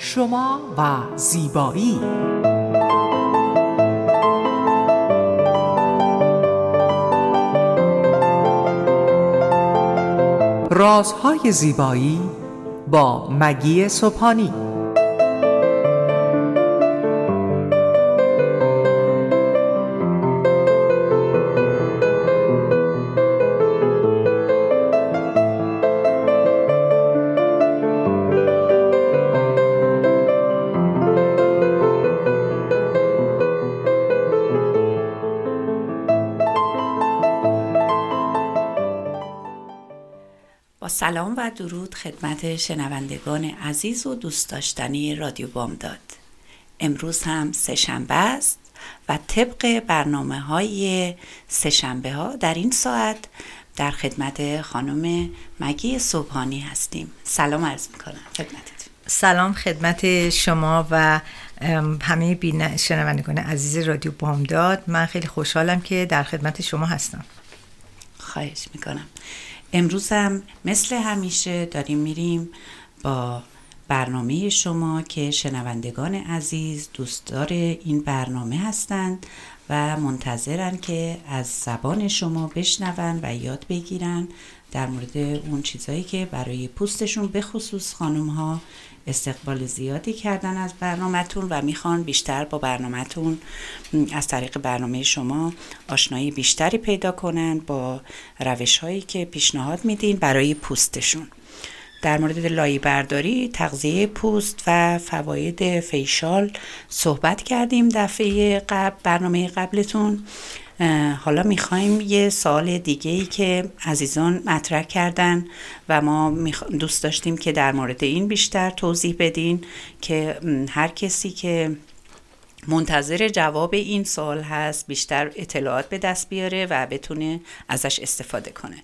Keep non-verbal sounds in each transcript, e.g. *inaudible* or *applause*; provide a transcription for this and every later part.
شما و زیبایی. رازهای زیبایی با مگی صبحانی درود خدمت شنوندگان عزیز و دوست داشتنی رادیو بامداد. امروز هم سهشنبه است و طبق برنامه های سهشنبه ها در این ساعت در خدمت خانم مگی صبحانی هستیم. سلام عرض می‌کنم خدمتتون. سلام خدمت شما و همه بین شنوندگان عزیز رادیو بامداد. من خیلی خوشحالم که در خدمت شما هستم. خواهش می‌کنم. امروز هم مثل همیشه داریم میریم با برنامه شما که شنوندگان عزیز دوستدار این برنامه هستند و منتظرن که از زبان شما بشنون و یاد بگیرن در مورد اون چیزهایی که برای پوستشون به خصوص خانم ها استقبال زیادی کردن از برنامهتون و می‌خوان بیشتر با برنامهتون از طریق برنامه شما آشنایی بیشتری پیدا کنن با روش هایی که پیشنهاد میدین برای پوستشون. در مورد لایی برداری، تغذیه پوست و فواید فیشال صحبت کردیم دفعه قبل برنامه قبلتون. حالا می‌خوایم یه سال دیگه ای که عزیزان مطرح کردن و ما دوست داشتیم که در مورد این بیشتر توضیح بدین که هر کسی که منتظر جواب این سال هست بیشتر اطلاعات به دست بیاره و بتونه ازش استفاده کنه.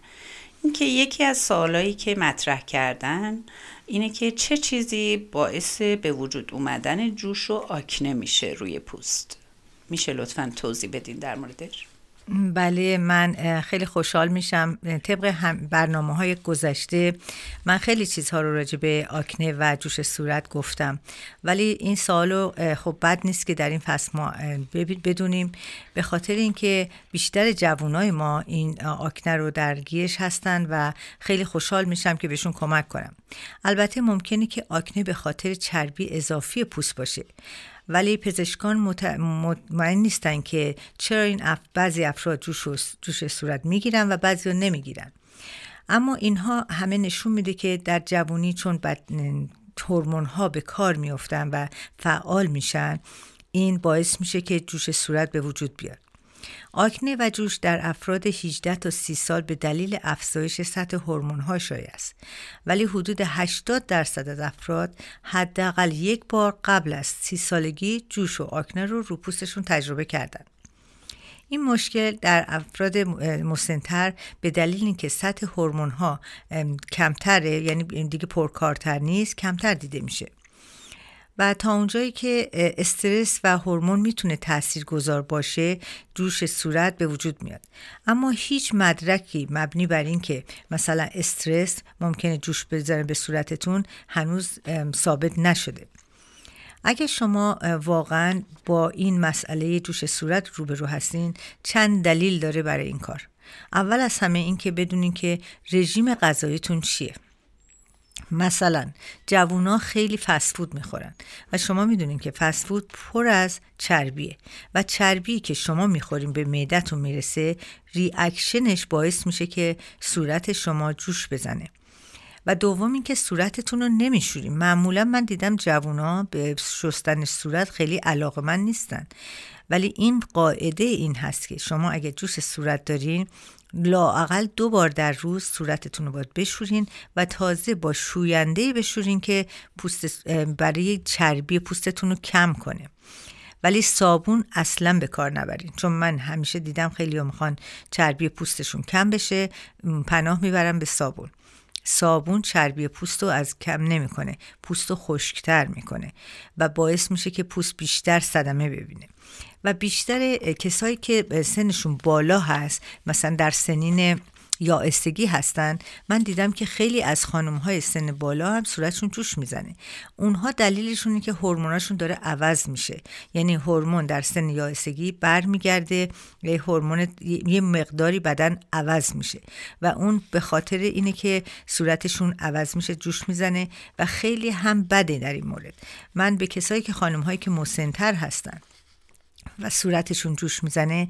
اینکه یکی از سوالایی که مطرح کردن اینه که چه چیزی باعث به وجود اومدن جوش و آکنه میشه روی پوست؟ میشه لطفا توضیح بدین در موردش. بله من خیلی خوشحال میشم. طبق برنامه های گذشته من خیلی چیزها رو راجع به آکنه و جوش صورت گفتم. ولی این سالو خب بد نیست که در این فصل ما بدونیم. به خاطر اینکه بیشتر جوانای ما این آکنه رو درگیرش هستن و خیلی خوشحال میشم که بهشون کمک کنم. البته ممکنه که آکنه به خاطر چربی اضافی پوست باشه. ولی پزشکان مطمئن نیستن که چرا این اف... بعضی افراد جوش, جوش صورت می‌گیرن و بعضی رو نمی‌گیرن. اما اینها همه نشون میده که در جوانی چون بد... هورمون ها به کار میفتن و فعال میشن این باعث میشه که جوش صورت به وجود بیاد. آکنه و جوش در افراد 18 تا 30 سال به دلیل افزایش سطح ها شایع است. ولی حدود 80 درصد از افراد حداقل یک بار قبل از 30 سالگی جوش و آکنه رو رو پوستشون تجربه کردند این مشکل در افراد مسنتر به دلیل اینکه سطح ها کمتره یعنی دیگه پرکارتر نیست کمتر دیده میشه. و تا اونجایی که استرس و هورمون می‌تونه تأثیر گذار باشه جوش صورت به وجود میاد. اما هیچ مدرکی مبنی بر این که مثلا استرس ممکنه جوش بزنه به صورتتون هنوز ثابت نشده. اگه شما واقعا با این مسئله جوش صورت روبرو هستین چند دلیل داره برای این کار. اول از همه این که بدونین که رژیم غذاییتون چیه. مثلا جوونا خیلی فسفود می‌خورن و شما می‌دونین که فسفود پر از چربیه و چربی که شما می‌خورین به معدتون می‌رسه ریاکشنش باعث میشه که صورت شما جوش بزنه. و دوم اینکه صورتتون رو نمیشورین. معمولا من دیدم جوونا به شستن صورت خیلی علاقه من نیستن. ولی این قاعده این هست که شما اگه جوش صورت دارین لااقل دو بار در روز صورتتون رو باید بشورین و تازه با شوینده بشورین که پوست برای چربی پوستتون رو کم کنه. ولی صابون اصلا به کار نبرین چون من همیشه دیدم خیلی می‌خوان چربی پوستشون کم بشه پناه می‌برم به صابون. صابون چربی پوست رو از کم نمی‌کنه. پوست رو خشکتر می‌کنه و باعث میشه که پوست بیشتر صدمه ببینه. و بیشتر کسایی که سنشون بالا هست مثلا در سنین یا هستن. من دیدم که خیلی از خانم های سن بالا هم صورتشون جوش می‌زنه. اونها دلیلشونه که هورموناشون داره عوض میشه. یعنی هورمون در سن یا برمیگرده یه هورمون یه مقداری بدن عوض میشه و اون به خاطر اینه که صورتشون عوض میشه جوش می‌زنه و خیلی هم بده در این مورد. من به کسایی که خانم هایی که مسنتر هستن و صورتشون جوش می‌زنه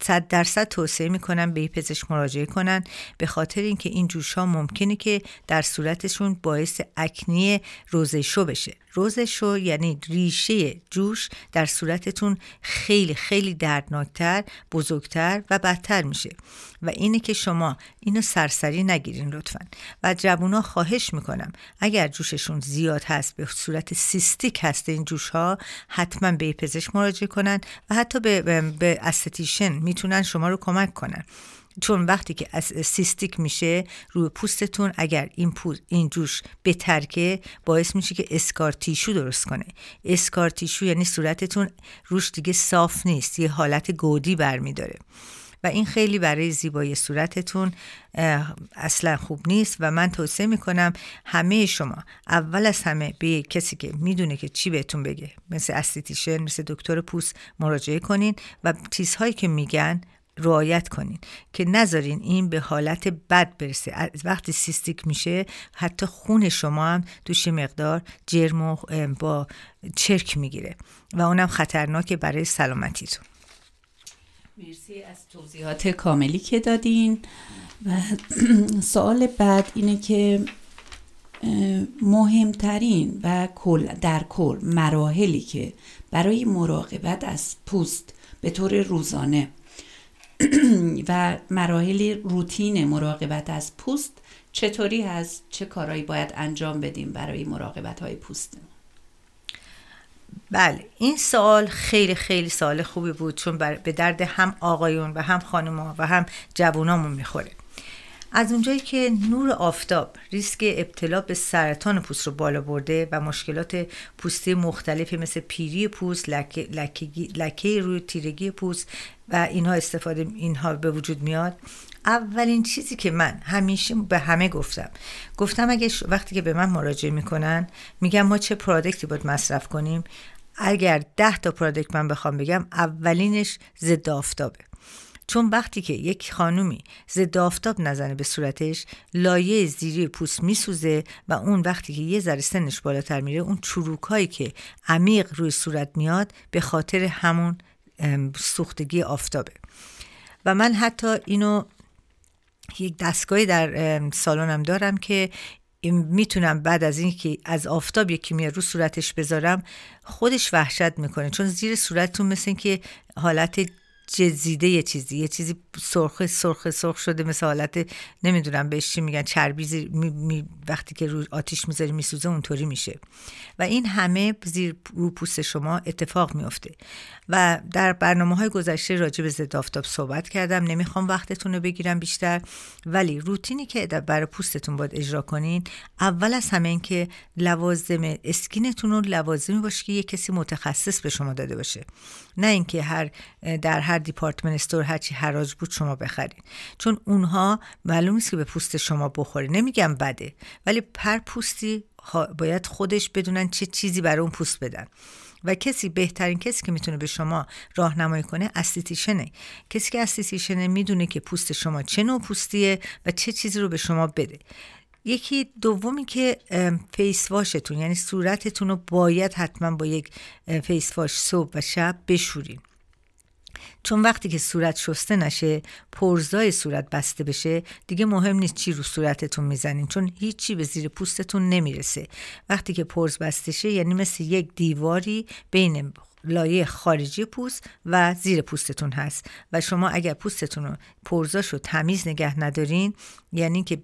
صد درصد توصیه می‌کنم به پزشک مراجعه کنن. به خاطر اینکه این جوش ها ممکنه که در صورتشون باعث اکنی روزشو بشه. روزشو یعنی ریشه جوش در صورتتون خیلی خیلی دردناکتر بزرگتر و بدتر میشه. و اینه که شما اینو سرسری نگیرین لطفا. و جوونا خواهش می‌کنم اگر جوششون زیاد هست به صورت سیستیک هست این جوش ها حتما به پزشک مراجعه کنن و حتی به, به استتیشن می‌تونن شما رو کمک کنن. چون وقتی که از سیستیک میشه روی پوستتون اگر این پوست این جوش بترکه باعث میشه که scar tissue درست کنه. scar tissue یعنی صورتتون روش دیگه صاف نیست یه حالت گودی برمیداره. و این خیلی برای زیبایی صورتتون اصلا خوب نیست و من توصیه می‌کنم همه شما اول از همه به کسی که می‌دونه که چی بهتون بگه مثل esthetician مثل دکتر پوست مراجعه کنین و چیزهایی که میگن رعایت کنین. که نذارین این به حالت بد برسه. وقتی سیستیک میشه حتی خون شما هم دوش مقدار جرم و با چرک می‌گیره. و اونم خطرناکه برای سلامتیتون. مرسی از توضیحات کاملی که دادین. و *clears throat* سوال بعد اینه که مهمترین و کل در کل مراحلی که برای مراقبت از پوست به طور روزانه *clears throat* و مراحل روتین مراقبت از پوست چطوری هست؟ چه کارهایی باید انجام بدیم برای مراقبت های پوست؟ بله این سوال خیلی خیلی سوال خوبی بود چون به درد هم آقایون و هم خانوما و هم جوونامون می‌خوره. از اونجایی که نور آفتاب ریسک ابتلا به سرطان پوست رو بالا برده و مشکلات پوستی مختلفی مثل پیری پوست، لکه, لکه روی تیرگی پوست و اینها استفاده اینها به وجود میاد. اولین چیزی که من همیشه به همه گفتم گفتم اگه وقتی که به من مراجعه می‌کنن میگم ما چه پرادکتی باید مصرف کنیم. اگر ده تا پرادکت من بخوام بگم اولینش ضد آفتابه. چون وقتی که یک خانومی ضد آفتاب نزنه به صورتش لایه زیری پوست میسوزه و اون وقتی که یه ذره سنش بالاتر میره اون چروکایی که عمیق روی صورت میاد به خاطر همون سوختگی آفتابه. و من حتی اینو یک دستگاهی در سالنم دارم که می‌تونم بعد از اینکه از آفتاب یکی میاد رو صورتش بذارم خودش وحشت می‌کنه. چون زیر صورتتون مثل که حالت جزیده یه چیزی یه چیزی سرخ سرخ سرخ شده مثل حالت نمی‌دونم بهش چی میگن چربی می وقتی که رو آتیش می‌ذاری میسوزه اونطوری میشه. و این همه زیر رو پوست شما اتفاق میفته و در برنامه های گذشته راجع به ضد آفتاب صحبت کردم. نمی‌خوام وقتتون رو بگیرم بیشتر. ولی روتینی که برای پوستتون باید اجرا کنین اول از همه این که لوازم skin تون رو لوازمی باشه که یه کسی متخصص به شما داده باشه. نه اینکه هر در هر department store هرچی حراج بود شما بخرین. چون اونها معلوم نیست که به پوست شما بخوره. نمیگم بده ولی هر پوستی باید خودش بدونن چه چیزی برای اون پوست بدن. و کسی بهترین کسی که می‌تونه به شما راهنمایی کنه esthetician ه. کسی که esthetician ه می‌دونه که پوست شما چه نوع پوستیه و چه چیزی رو به شما بده. یکی دومی که face wash تون یعنی صورتتون رو باید حتما با یک face wash صبح و شب بشورین. چون وقتی که صورت شسته نشه پرزای صورت بسته بشه دیگه مهم نیست چی رو صورتتون می‌زنین چون هیچی به زیر پوستتون نمی‌رسه. وقتی که پرز بسته شه یعنی مثل یک دیواری بین لایه خارجی پوست و زیر پوستتون هست. و شما اگر پوستتون رو پرزاشو تمیز نگه ندارین یعنی که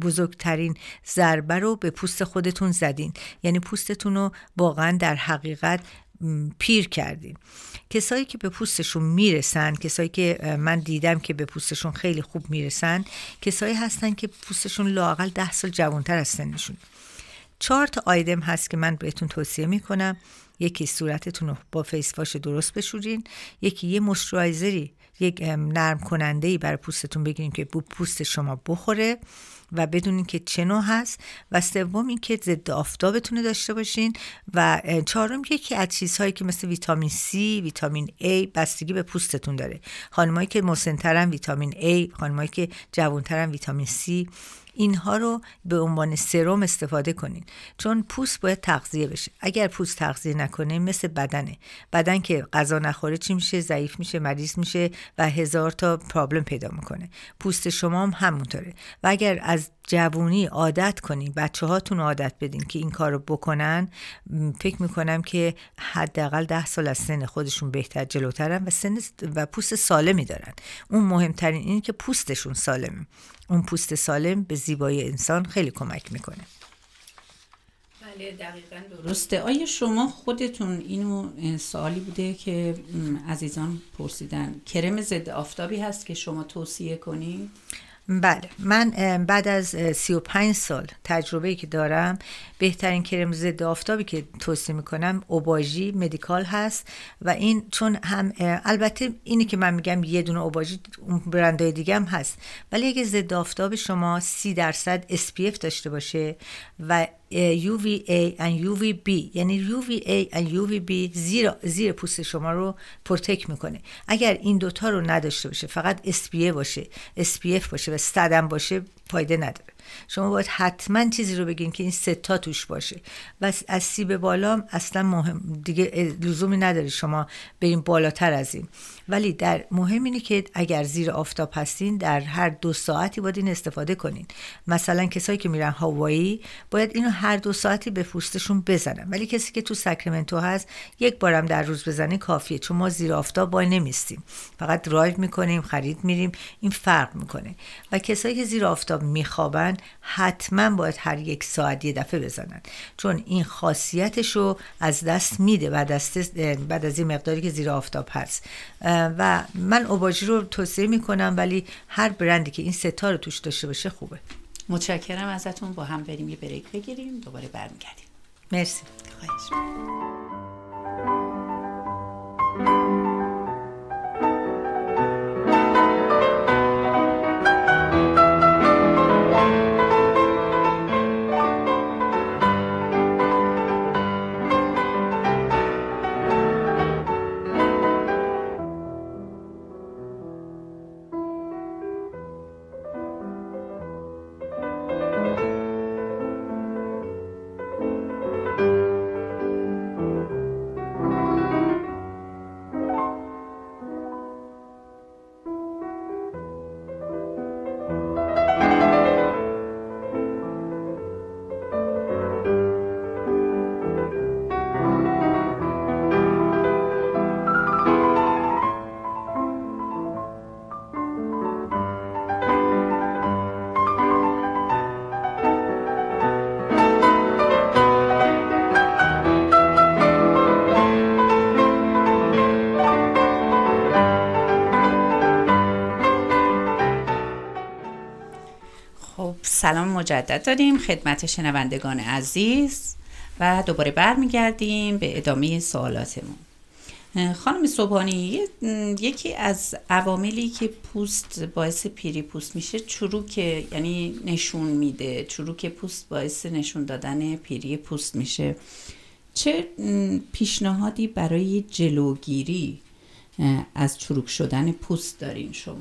بزرگترین ضربه رو به پوست خودتون زدین. یعنی پوستتون رو واقعا در حقیقت پیر کردیم. کسایی که به پوستشون می‌رسن کسایی که من دیدم که به پوستشون خیلی خوب می‌رسن کسایی هستن که پوستشون لاقل ده سال جوانتر از سنشون. چهار تا آیدم هست که من بهتون توصیه می‌کنم. یکی صورتتون رو با face wash درست بشورین. یکی یه moisturizer ی یک نرم کننده ای برای پوستتون بگیریم که به پوست شما بخوره و بدونین که چه نوع هست. و سوم اینکه ضد آفتابتون داشته باشین و چهارم یکی از چیزهایی که مثل ویتامین C ویتامین A بستگی به پوستتون داره. خانمایی که مسنترن ویتامین A خانمایی که جوانترن ویتامین C اینها رو به عنوان سرم استفاده کنین. چون پوست باید تغذیه بشه. اگر پوست تغذیه نکنه مثل بدنه. بدن که غذا نخوره چی میشه؟ ضعیف میشه مریض میشه و هزار تا پرابلم پیدا می‌کنه. پوست شما هم همونطوره. و اگر از جوونی عادت کنین بچه هاتون عادت بدین که این کار رو بکنن فکر می‌کنم که حداقل ده سال از سن خودشون بهتر جلوترن و سن و پوست سالمی دارن. اون مهمترین اینه که پوستشون سالمه. اون پوست سالم به زیبایی انسان خیلی کمک می‌کنه. بله دقیقا درسته. آیا شما خودتون اینو سوالی بوده که عزیزان پرسیدن. کرم ضد آفتابی هست که شما توصیه کنید؟ بله من بعد از 35 سال تجربه که دارم بهترین کرم ضد آفتابی که توصیه می‌کنم اوباژی مدیکال هست و این چون هم البته اینی که من میگم یه دونه اوباژی برندهای دیگه هم هست ولی اگه ضد آفتاب شما 30 درصد SPF داشته باشه و UVA و UVB یعنی UVA و UVB زیر, زیر پوست شما رو پرتک می‌کنه. اگر این دوتا رو نداشته باشه فقط SPA باشه SPF باشه و صدم باشه فایده نداره. شما باید حتما چیزی رو بگین که این ستا توش باشه. و از سی به بالا اصلا مهم. دیگه لزومی نداره شما بریم بالاتر از این. ولی در مهم اینه که اگر زیر آفتاب هستین در هر دو ساعتی باید این استفاده کنین. مثلا کسایی که میرن هاوایی باید اینو هر دو ساعتی به پوستشون بزنن. ولی کسی که تو ساکرامنتو هست یک بارم در روز بزنه کافیه چون ما زیر آفتاب وای نمیستیم. فقط درایو می‌کنیم خرید میریم این فرق می‌کنه. و کسایی که زیر آفتاب میخوابن حتما باید هر یک ساعت یه دفعه بزنن. چون این خاصیتش رو از دست میده بعد از, بعد از این مقداری که زیر آفتاب هست. و من اوباژی رو توصیه می‌کنم ولی هر برندی که این ستا رو توش داشته باشه خوبه. متشکرم. ازتون با هم بریم یه بریک بگیریم. دوباره برمیگردیم. مرسی. خواهش سلام مجدد داریم خدمت شنوندگان عزیز و دوباره برمیگردیم به ادامه سوالاتمون. خانم صبحانی یکی از عواملی که پوست باعث پیری پوست میشه چروک یعنی نشون میده. چروک پوست باعث نشون دادن پیری پوست میشه. چه پیشنهادی برای جلوگیری از چروک شدن پوست دارین شما؟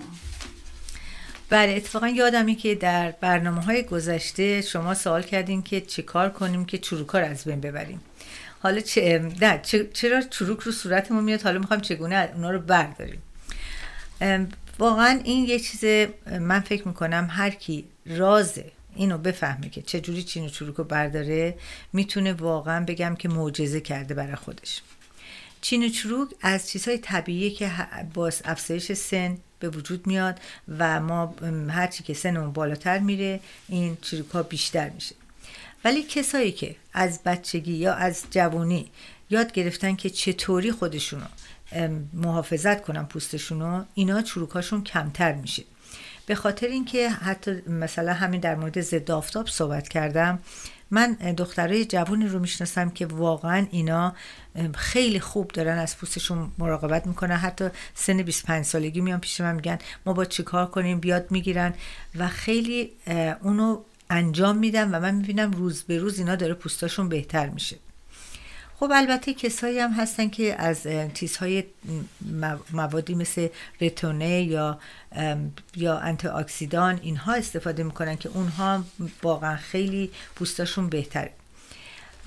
بله اتفاقا یادمی که در برنامه های گذشته شما سوال کردین که چه کار کنیم که چروکا رو از بین ببریم. حالا چه نه چرا چروک رو صورتمون میاد؟ حالا می‌خوایم چگونه اونا رو برداریم؟ واقعا این یه چیز من فکر می‌کنم هر کی رازه اینو بفهمه که چجوری چین و چروک رو برداره می‌تونه واقعا بگم که معجزه کرده برای خودش. چین و چروک از چیزهای طبیعی که باز افزایش سن به وجود میاد و ما هرچی که سنمون بالاتر میره این چروک ها بیشتر میشه. ولی کسایی که از بچگی یا از جوانی یاد گرفتن که چطوری خودشونو محافظت کنن پوستشونو اینا چروکاشون کمتر میشه. به خاطر اینکه حتی مثلا همین در مورد ضد آفتاب صحبت کردم. من دخترای جوونی رو می‌شناسم که واقعا اینا خیلی خوب دارن از پوستشون مراقبت می‌کنن. حتی سن 25 سالگی میان پیش من میگن ما با چیکار کنیم؟ بیاد می‌گیرن و خیلی اونو انجام میدم و من می‌بینم روز به روز اینا داره پوستاشون بهتر میشه. خب البته کسایی هم هستن که از چیزهای موادی مثل رتونه یا یا انتی اکسیدان اینها استفاده می‌کنن که اونها واقعا خیلی پوستاشون بهتره.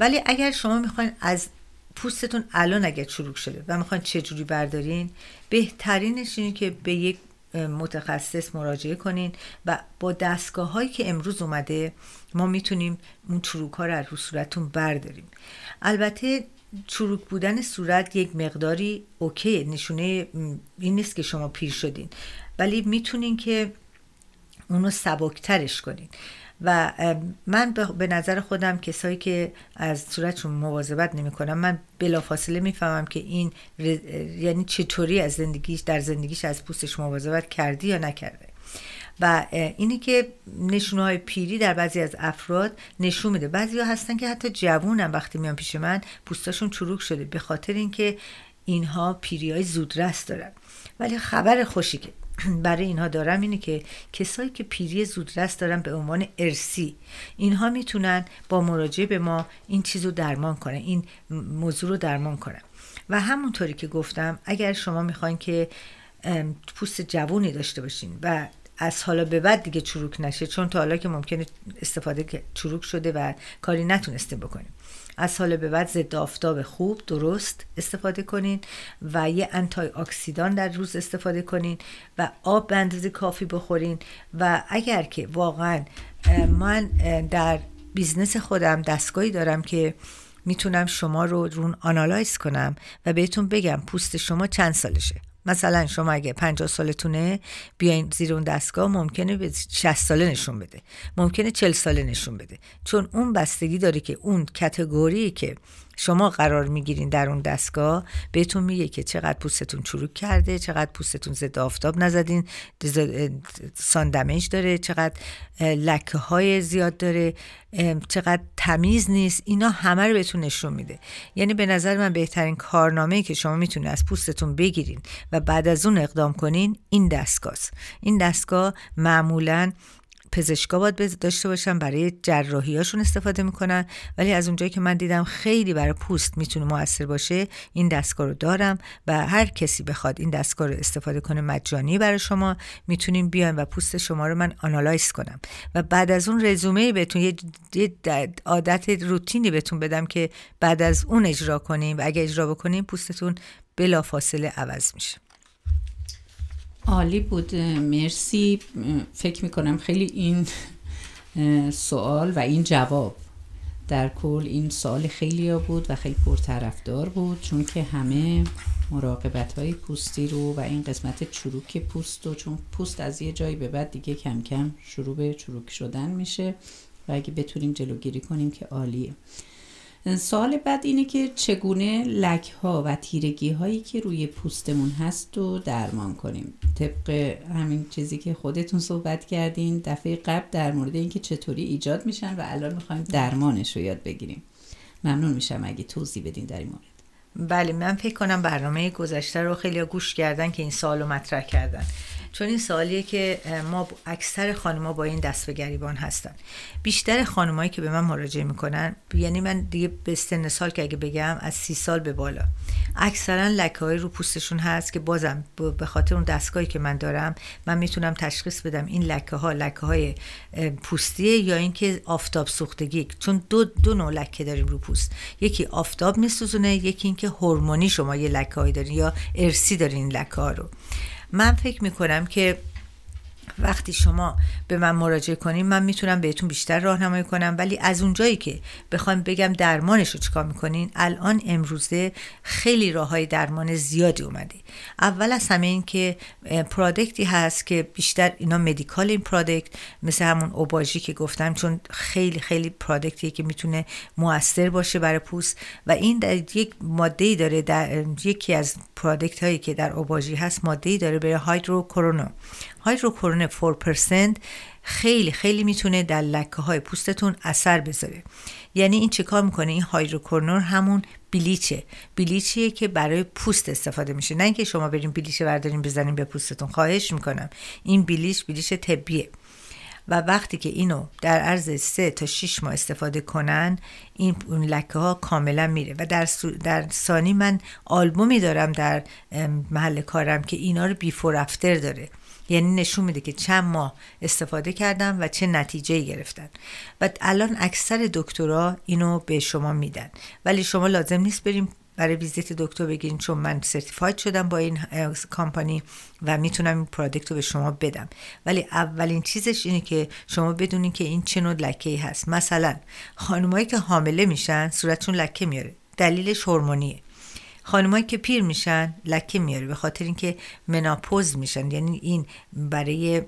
ولی اگر شما می‌خواین از پوستتون الان اگر چروک شده و می‌خواین چجوری بردارین بهترینش اینه که به یک متخصص مراجعه کنین و با دستگاه هایی که امروز اومده ما می‌تونیم اون چروک ها رو از رو صورتتون برداریم. البته چروک بودن صورت یک مقداری اوکی نشونه این نیست که شما پیر شدین. ولی می‌تونین که اونو سبکترش کنین. و من به نظر خودم کسایی که از صورتشون مواظبت نمی‌کنم من بلافاصله می‌فهمم که این یعنی چطوری از زندگیش در زندگیش از پوستش مواظبت کردی یا نکرده. و اینی که نشونه های پیری در بعضی از افراد نشون میده. بعضی ها هستن که حتی جوونم وقتی میان پیش من پوستاشون چروک شده به خاطر اینکه اینها پیری های زودرس دارن. ولی خبر خوشی که *clears throat* برای اینها دارم اینه که کسایی که پیری زودرس دارن به عنوان ارسی اینها می‌تونن با مراجعه به ما این چیز رو درمان کنن این موضوع رو درمان کنن. و همونطوری که گفتم اگر شما می‌خواین که پوست جوونی داشته باشین و از حالا به بعد دیگه چروک نشه چون تا حالا که ممکنه استفاده چروک شده و کاری نتونستیم بکنیم. از حالا به بعد ضد آفتاب خوب درست استفاده کنین و یه antioxidant در روز استفاده کنین و آب به اندازه کافی بخورین و اگر که واقعا من در business خودم دستگاهی دارم که می‌تونم شما رو رون analyze کنم و بهتون بگم پوست شما چند سالشه. مثلا شما اگه 50 سالتونه بیاین زیر اون دستگاه ممکنه به 60 ساله نشون بده. ممکنه 40 ساله نشون بده. چون اون بستگی داره که اون category که شما قرار می‌گیرین در اون دستگاه بهتون میگه که چقدر پوستتون چروک کرده چقدر پوستتون ضد آفتاب نزدین سان دمیج داره چقدر لکه های زیاد داره چقدر تمیز نیست اینا همه رو بهتون نشون میده. یعنی به نظر من بهترین کارنامه که شما می‌تونید از پوستتون بگیرین و بعد از اون اقدام کنین این دستگاه این دستگاه معمولا پزشکا باید داشته باشن برای جراحیاشون استفاده می‌کنن. ولی از اونجایی که من دیدم خیلی برای پوست می‌تونه موثر باشه این دستگاه رو دارم و هر کسی بخواد این دستگاه رو استفاده کنه مجانی برای شما. می‌تونیم بیان و پوست شما رو من آنالایز کنم. و بعد از اون رزومه بهتون یه عادت روتینی بهتون بدم که بعد از اون اجرا کنیم و اگه اجرا بکنیم پوستتون بلافاصله عوض میشه. عالی بود. مرسی. فکر می‌کنم خیلی این سوال و این جواب در کل این سوال خیلی بود و خیلی پرطرفدار بود چون که همه مراقبت های پوستی رو و این قسمت چروک پوست و چون پوست از یه جایی به بعد دیگه کم کم شروع به چروک شدن میشه و اگه بتونیم جلوگیری کنیم که عالیه. سوال بعد اینه که چگونه لک ها و تیرگی هایی که روی پوستمون هست رو درمان کنیم؟ طبق همین چیزی که خودتون صحبت کردین دفعه قبل در مورد اینکه چطوری ایجاد میشن و الان می‌خوایم درمانش رو یاد بگیریم. ممنون میشم اگه توضیح بدین در این مورد. بله من فکر کنم برنامه گذشته رو خیلی گوش کردن که این سوال رو مطرح کردن. چون این سوالیه که ما اکثر خانم‌ها با این دست به گریبان هستن. بیشتر خانمایی که به من مراجعه می‌کنن یعنی من دیگه به سن سال که اگه بگم از سی سال به بالا. اکثرا لکه های رو پوستشون هست که بازم به خاطر اون دستگاهی که من دارم من می‌تونم تشخیص بدم این لکه ها لکه های پوستیه یا اینکه آفتاب سوختگی. چون دو دو نوع لکه داریم رو پوست. یکی آفتاب میسوزونه یکی اینکه هورمونی شما یه لکه هایی دارین یا ارسی دارین این لکه ها رو. من فکر می‌کنم که وقتی شما به من مراجعه کنیم من می‌تونم بهتون بیشتر راهنمایی کنم. ولی از اونجایی که بخوام بگم درمانش رو چیکار می‌کنین الان امروزه خیلی راه های درمان زیادی اومده. اول از همه این که پرادکتی هست که بیشتر اینا مدیکال این پرادکت مثل همون اوباژی که گفتم چون خیلی خیلی پرادکتیه که می‌تونه موثر باشه برای پوست. و این در یک ماده داره در یکی از پرادکت هایی که در اوباژی هست ماده داره به هایدرو کرونو هایدروکورون 4% خیلی خیلی می‌تونه در لکه های پوستتون اثر بذاره. یعنی این چیکار می‌کنه؟ این هایدروکورنور همون بلیچه. بلیچیه که برای پوست استفاده میشه. نه اینکه شما بریم بلیچ برداریم بزنیم به پوستتون. خواهش می‌کنم. این بلیچ بلیچ طبیه. و وقتی که اینو در عرض 3 تا 6 ماه استفاده کنن این لکه ها کاملا میره. و در, در ثانی من آلبومی دارم در محل کارم که اینا رو بیفور افتر داره. یعنی نشون میده که چند ماه استفاده کردم و چه نتیجه گرفتن. و الان اکثر دکترها اینو به شما میدن. ولی شما لازم نیست بریم برای ویزیت دکتر بگیرین چون من سرتیفاید شدم با این کامپانی و می‌تونم این پرادکت رو به شما بدم. ولی اولین چیزش اینه که شما بدونین که این چه نوع لکه ای هست. مثلا خانمایی که حامله میشن صورتشون لکه میاره. دلیلش هورمونیه. خانمایی که پیر میشن لکه میاره به خاطر اینکه مناپوز میشن. یعنی این برای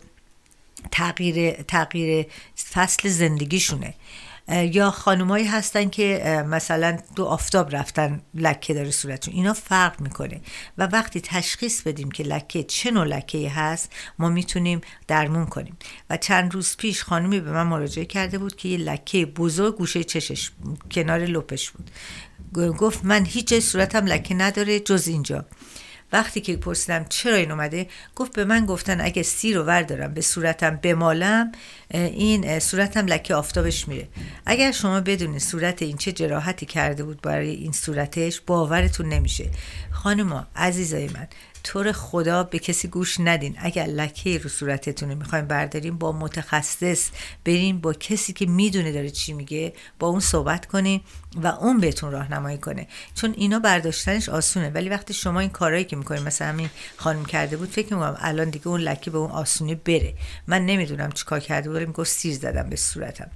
تغییر تغییر فصل زندگیشونه. یا خانمایی هستن که مثلا دو آفتاب رفتن لکه داره صورتشون. اینا فرق می‌کنه. و وقتی تشخیص بدیم که لکه چه نوع لکه هست ما می‌تونیم درمون کنیم. و چند روز پیش خانمی به من مراجعه کرده بود که یه لکه بزرگ گوشه چشش کنار لپش بود. گفت من هیچ صورتم لکه نداره جز اینجا. وقتی که پرسیدم چرا این اومده؟ گفت به من گفتن اگه سی رو وردارم به صورتم بمالم این صورتم لکه آفتابش میره. اگر شما بدونید صورت این چه جراحتی کرده بود برای این صورتش باورتون نمیشه. خانما عزیزای من طور خدا به کسی گوش ندین. اگر لکه رو صورتتون رو می‌خوایم برداریم با متخصص بریم با کسی که می‌دونه داره چی میگه با اون صحبت کنین و اون بهتون راهنمایی کنه. چون اینا برداشتنش آسونه. ولی وقتی شما این کارهایی که می‌کنین مثلا همین خانم کرده بود فکر می‌کنم الان دیگه اون لکه به اون آسونی بره. من نمی‌دونم چیکار کرده بود می‌گفت سیر زدم به صورتم.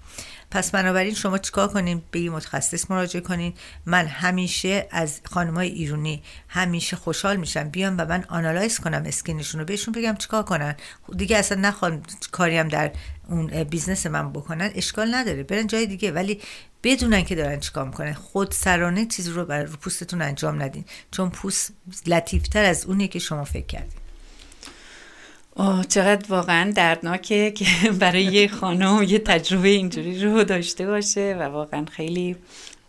پس بنابراین شما چیکار کنین؟ به یه متخصص مراجعه کنین. من همیشه از خانمای ایرونی همیشه خوشحال میشم. بیام و من آنالایز کنم اسکینشون رو بهشون بگم چیکار کنن. دیگه اصلا نخوان کاریم در اون business من بکنن. اشکال نداره. برن جای دیگه. ولی بدونن که دارن چیکار می‌کنن. خود سرانه چیز رو بر پوستتون انجام ندین. چون پوست لطیفتر از اونی که شما فکر کردین. آه چقدر واقعا دردناکه که *laughs* برای یه خانم یه تجربه اینجوری رو داشته باشه و واقعا خیلی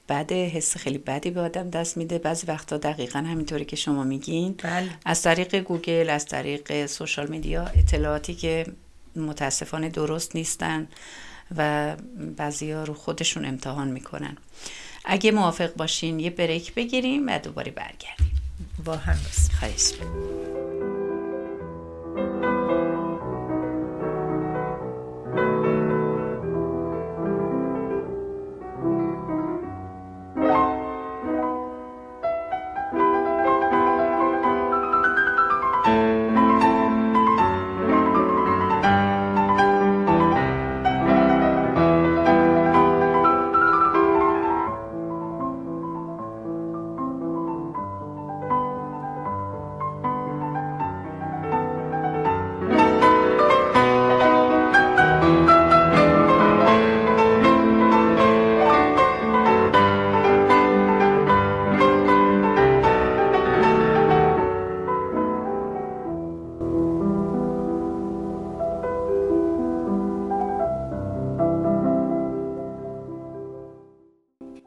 بده حس خیلی بدی به آدم دست میده. بعضی وقتا دقیقا همینطوری که شما میگین. بله. از طریق گوگل از طریق social media اطلاعاتی که متاسفانه درست نیستن و بعضی ها رو خودشون امتحان می‌کنن. اگه موافق باشین یه بریک بگیریم و دوباره برگردیم. با هم. خواهش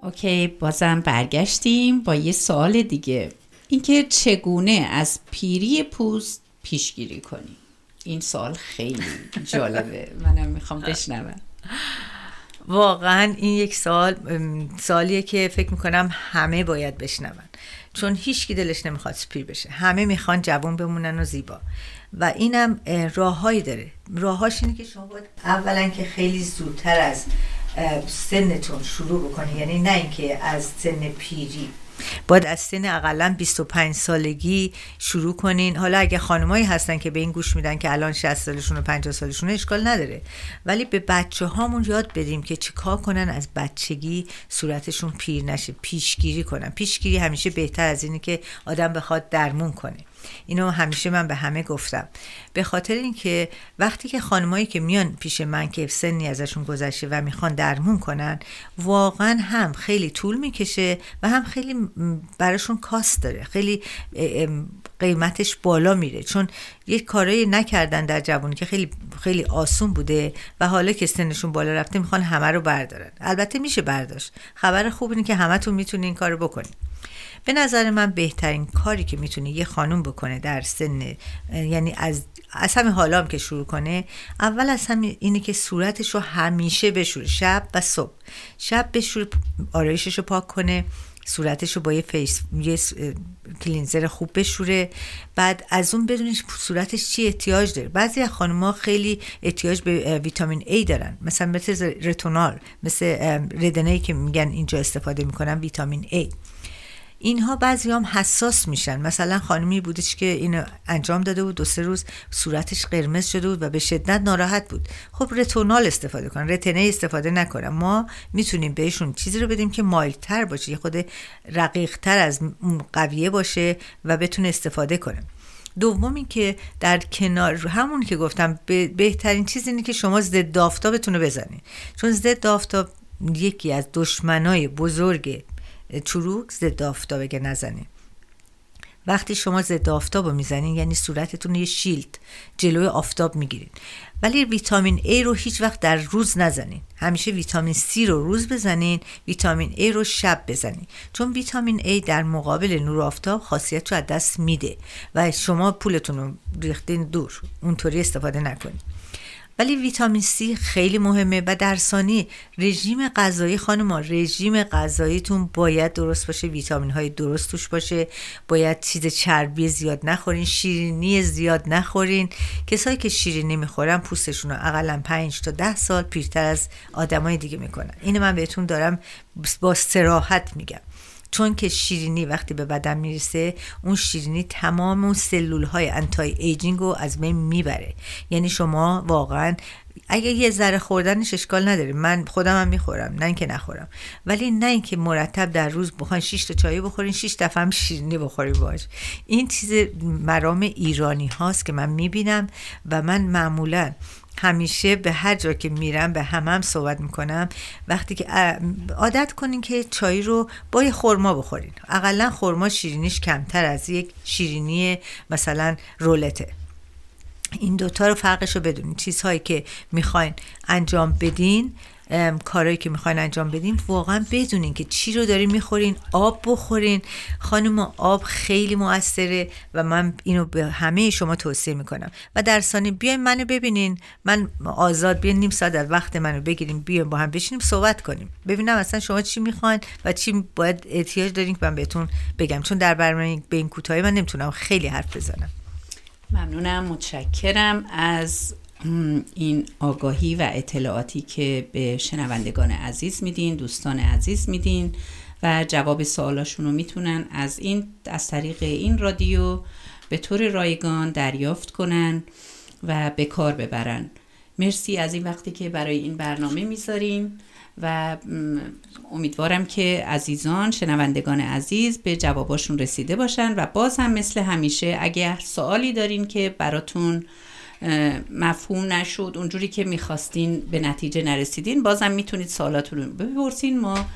اوکی بازم برگشتیم با یه سوال دیگه. اینکه چگونه از پیری پوست پیشگیری کنیم این سوال خیلی جالبه. منم می‌خوام بشنوم. واقعا این یک سال سالیه که فکر می‌کنم همه باید بشنون. چون هیچ دلش نمی‌خواد پیر بشه. همه می‌خوان جوان بمونن و زیبا. و اینم راههایی داره. راهاش اینه که شما باید اولا که خیلی زودتر از سنتون شروع بکنی. یعنی نه اینکه از سن پیری. باید از سن اقلا 25 سالگی شروع کنین. حالا اگه خانمایی هستن که به این گوش میدن که الان 60 سالشون و 50 سالشون اشکال نداره. ولی به بچه هامون یاد بدیم که چیکار کنن از بچگی صورتشون پیر نشه پیشگیری کنن. پیشگیری همیشه بهتر از اینه که آدم بخواد درمون کنه. اینو همیشه من به همه گفتم. به خاطر اینکه وقتی که خانمایی که میان پیش من که سنی ازشون گذشته و می‌خوان درمون کنن واقعا هم خیلی طول می‌کشه و هم خیلی براشون کاست داره. خیلی قیمتش بالا میره. چون یک کارایی نکردن در جوانی که خیلی خیلی آسون بوده و حالا که سنشون بالا رفته می‌خوان همه رو بردارن. البته میشه برداشت. خبر خوب اینه که همتون می‌تونین این کارو بکنین. به نظر من بهترین کاری که می‌تونه یه خانوم بکنه در سن یعنی از از همین هم که شروع کنه اول از همین اینه که صورتش رو همیشه بشوره. شب و صبح. شب بشوره آرایشش رو پاک کنه صورتش رو با یه face یه cleanser خوب بشوره. بعد از اون بدونش صورتش چی احتیاج داره. بعضی از خانم‌ها خیلی احتیاج به ویتامین A دارن. مثلا مثل retinol مثل Retin-A ی که میگن اینجا استفاده می‌کنن ویتامین A. اینها بعضی هم حساس میشن. مثلا خانمی بودش که اینو انجام داده بود دو سه روز صورتش قرمز شده بود و به شدت ناراحت بود. خب رتونال استفاده کن رتنه استفاده نکنم ما می‌تونیم بهشون چیزی رو بدیم که مایلتر باشه یه خود رقیق تر از قویه باشه و بتونه استفاده کنه. دوم که در کنار همون که گفتم بهترین چیز اینه که شما ضد آفتابتون رو بزنید چون ضد آفتاب یکی از دشمنای بزرگ چروک ضد آفتاب اگه نزنه وقتی شما ضد آفتاب رو می‌زنین یعنی صورتتون یه شیلد جلوی آفتاب می‌گیرین. ولی ویتامین A رو هیچ وقت در روز نزنین. همیشه ویتامین C رو روز بزنین ویتامین A رو شب بزنین. چون ویتامین A در مقابل نور آفتاب خاصیت رو از دست میده و شما پولتون رو ریختین دور. اونطوری استفاده نکنین. ولی ویتامین C خیلی مهمه و در ثانی رژیم غذایی خانم رژیم غذاییتون باید درست باشه ویتامین های درست توش باشه باید چیز چربی زیاد نخورین شیرینی زیاد نخورین. کسایی که شیرینی می‌خورن پوستشون رو اقلا 5 تا 10 سال پیرتر از آدمای دیگه می‌کنن. اینو من بهتون دارم با سراحت میگم. چون که شیرینی وقتی به بدن می‌رسه اون شیرینی تمام اون سلول های انتای ایجینگ رو از بین می‌بره. یعنی شما واقعا اگه یه ذره خوردنش اشکال نداره. من خودم هم می‌خورم نه اینکه نخورم. ولی نه اینکه مرتب در روز بخواین 6 تا چای بخورین 6 دفعه هم شیرینی بخورین باش. این چیز مرام ایرانی هاست که من می‌بینم و من معمولا همیشه به هر جا که میرم به همم هم صحبت می‌کنم. وقتی که عادت کنین که چای رو با یه خورما بخورین. اقلا خورما شیرینیش کمتر از یک شیرینی مثلا رولته. این دوتا رو فرقش رو بدونین. چیزهایی که می‌خواین انجام بدین کارهایی که می‌خواین انجام بدین واقعا بدونین که چی رو دارین می‌خورین آب بخورین. خانم آب خیلی موثره و من اینو به همه شما توصیه می‌کنم. و در ثانی بیاین منو ببینین. من آزاد بیاین نیم ساعت از وقت منو بگیریم بیاین با هم بشینیم صحبت کنیم. ببینم اصلا شما چی می‌خواین و چی باید احتیاج دارین که من بهتون بگم. چون در برنامه به این کوتاهی من نمی‌تونم خیلی حرف بزنم. ممنونم متشکرم از این آگاهی و اطلاعاتی که به شنوندگان عزیز میدین دوستان عزیز میدین و جواب سوالاشون رو می‌تونن از این از طریق این رادیو به طور رایگان دریافت کنن و به کار ببرن. مرسی از این وقتی که برای این برنامه می‌ذارین و امیدوارم که عزیزان شنوندگان عزیز به جواباشون رسیده باشن و باز هم مثل همیشه اگر سوالی دارین که براتون مفهوم نشد اونجوری که می‌خواستین به نتیجه نرسیدین بازم می‌تونید سوالاتون رو بپرسین. ما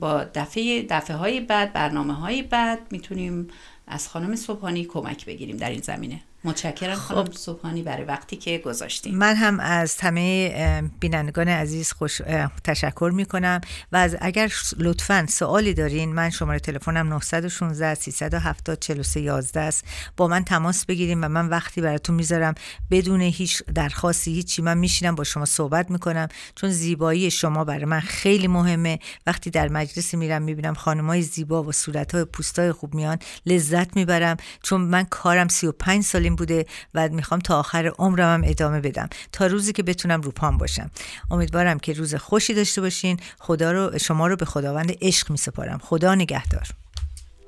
با دفعه دفعه های بعد برنامه های بعد می‌تونیم از خانم صبحانی کمک بگیریم در این زمینه. متشکرم خانم خب. صبحانی برای وقتی که گذاشتیم من هم از همه بینندگان عزیز خوش تشکر می کنم و از اگر لطفا سوالی دارین من شماره تلفنم 916 370 43 11 است. با من تماس بگیریم و من وقتی براتون می‌ذارم بدون هیچ درخواستی هیچی من میشینم با شما صحبت می‌کنم. چون زیبایی شما برای من خیلی مهمه. وقتی در مجلس میرم می‌بینم خانمای زیبا و صورتهای پوستای خوب میان لذت می‌برم. چون من کارم 35 سالی بوده و می‌خوام تا آخر عمرم هم ادامه بدم. تا روزی که بتونم رو پام باشم. امیدوارم که روز خوشی داشته باشین. خدا رو شما رو به خداوند عشق میسپارم. خدا نگهدار.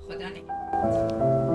خدا نگهدار.